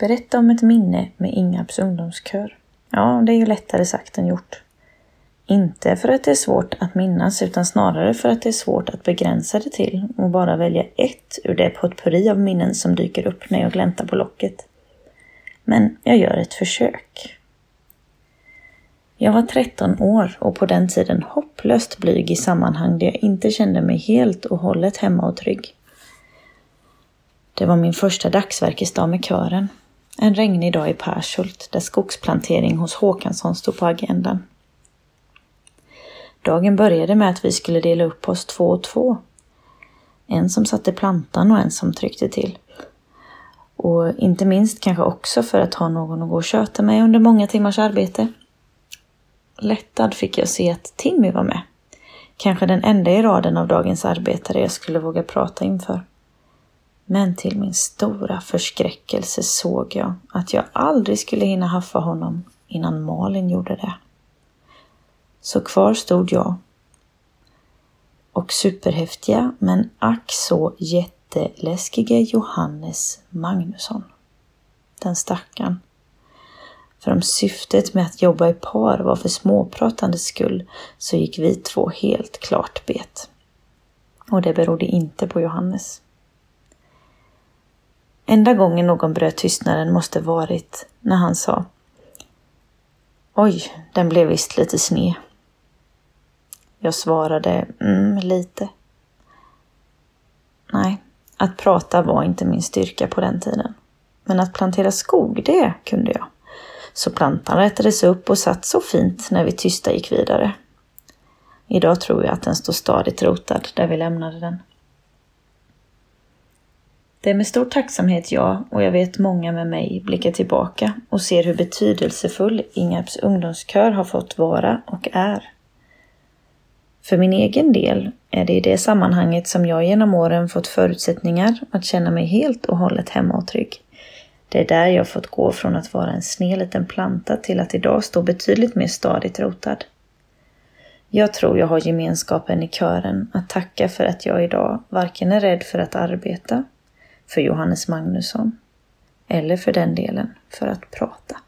Berätta om ett minne med Ingarps ungdomskör. Ja, det är ju lättare sagt än gjort. Inte för att det är svårt att minnas utan snarare för att det är svårt att begränsa det till och bara välja ett ur det potpurri av minnen som dyker upp när jag gläntar på locket. Men jag gör ett försök. Jag var 13 år och på den tiden hopplöst blyg i sammanhang där jag inte kände mig helt och hållet hemma och trygg. Det var min första dagsverkesdag med kören. En regnig dag i Pershult där skogsplantering hos Håkansson stod på agendan. Dagen började med att vi skulle dela upp oss två och två. En som satte plantan och en som tryckte till. Och inte minst kanske också för att ha någon att gå och köta med under många timmars arbete. Lättad fick jag se att Timmy var med. Kanske den enda i raden av dagens arbetare jag skulle våga prata inför. Men till min stora förskräckelse såg jag att jag aldrig skulle hinna haffa honom innan Malin gjorde det. Så kvar stod jag och superhäftiga men ack så jätteläskiga Johannes Magnusson. Den stackaren. För om syftet med att jobba i par var för småpratandets skull så gick vi två helt klart bet. Och det berodde inte på Johannes. Enda gången någon bröt tystnaden måste varit när han sa Oj, den blev visst lite sned. Jag svarade mm, lite. Nej, att prata var inte min styrka på den tiden. Men att plantera skog, det kunde jag. Så plantan rätades upp och satt så fint när vi tysta gick vidare. Idag tror jag att den står stadigt rotad där vi lämnade den. Det är med stor tacksamhet jag, och jag vet många med mig, blickar tillbaka och ser hur betydelsefull Ingarps ungdomskör har fått vara och är. För min egen del är det i det sammanhanget som jag genom åren fått förutsättningar att känna mig helt och hållet hemma och trygg. Det är där jag fått gå från att vara en sned liten planta till att idag stå betydligt mer stadigt rotad. Jag tror jag har gemenskapen i kören att tacka för att jag idag varken är rädd för att arbeta, för Johannes Magnusson, eller för den delen för att prata.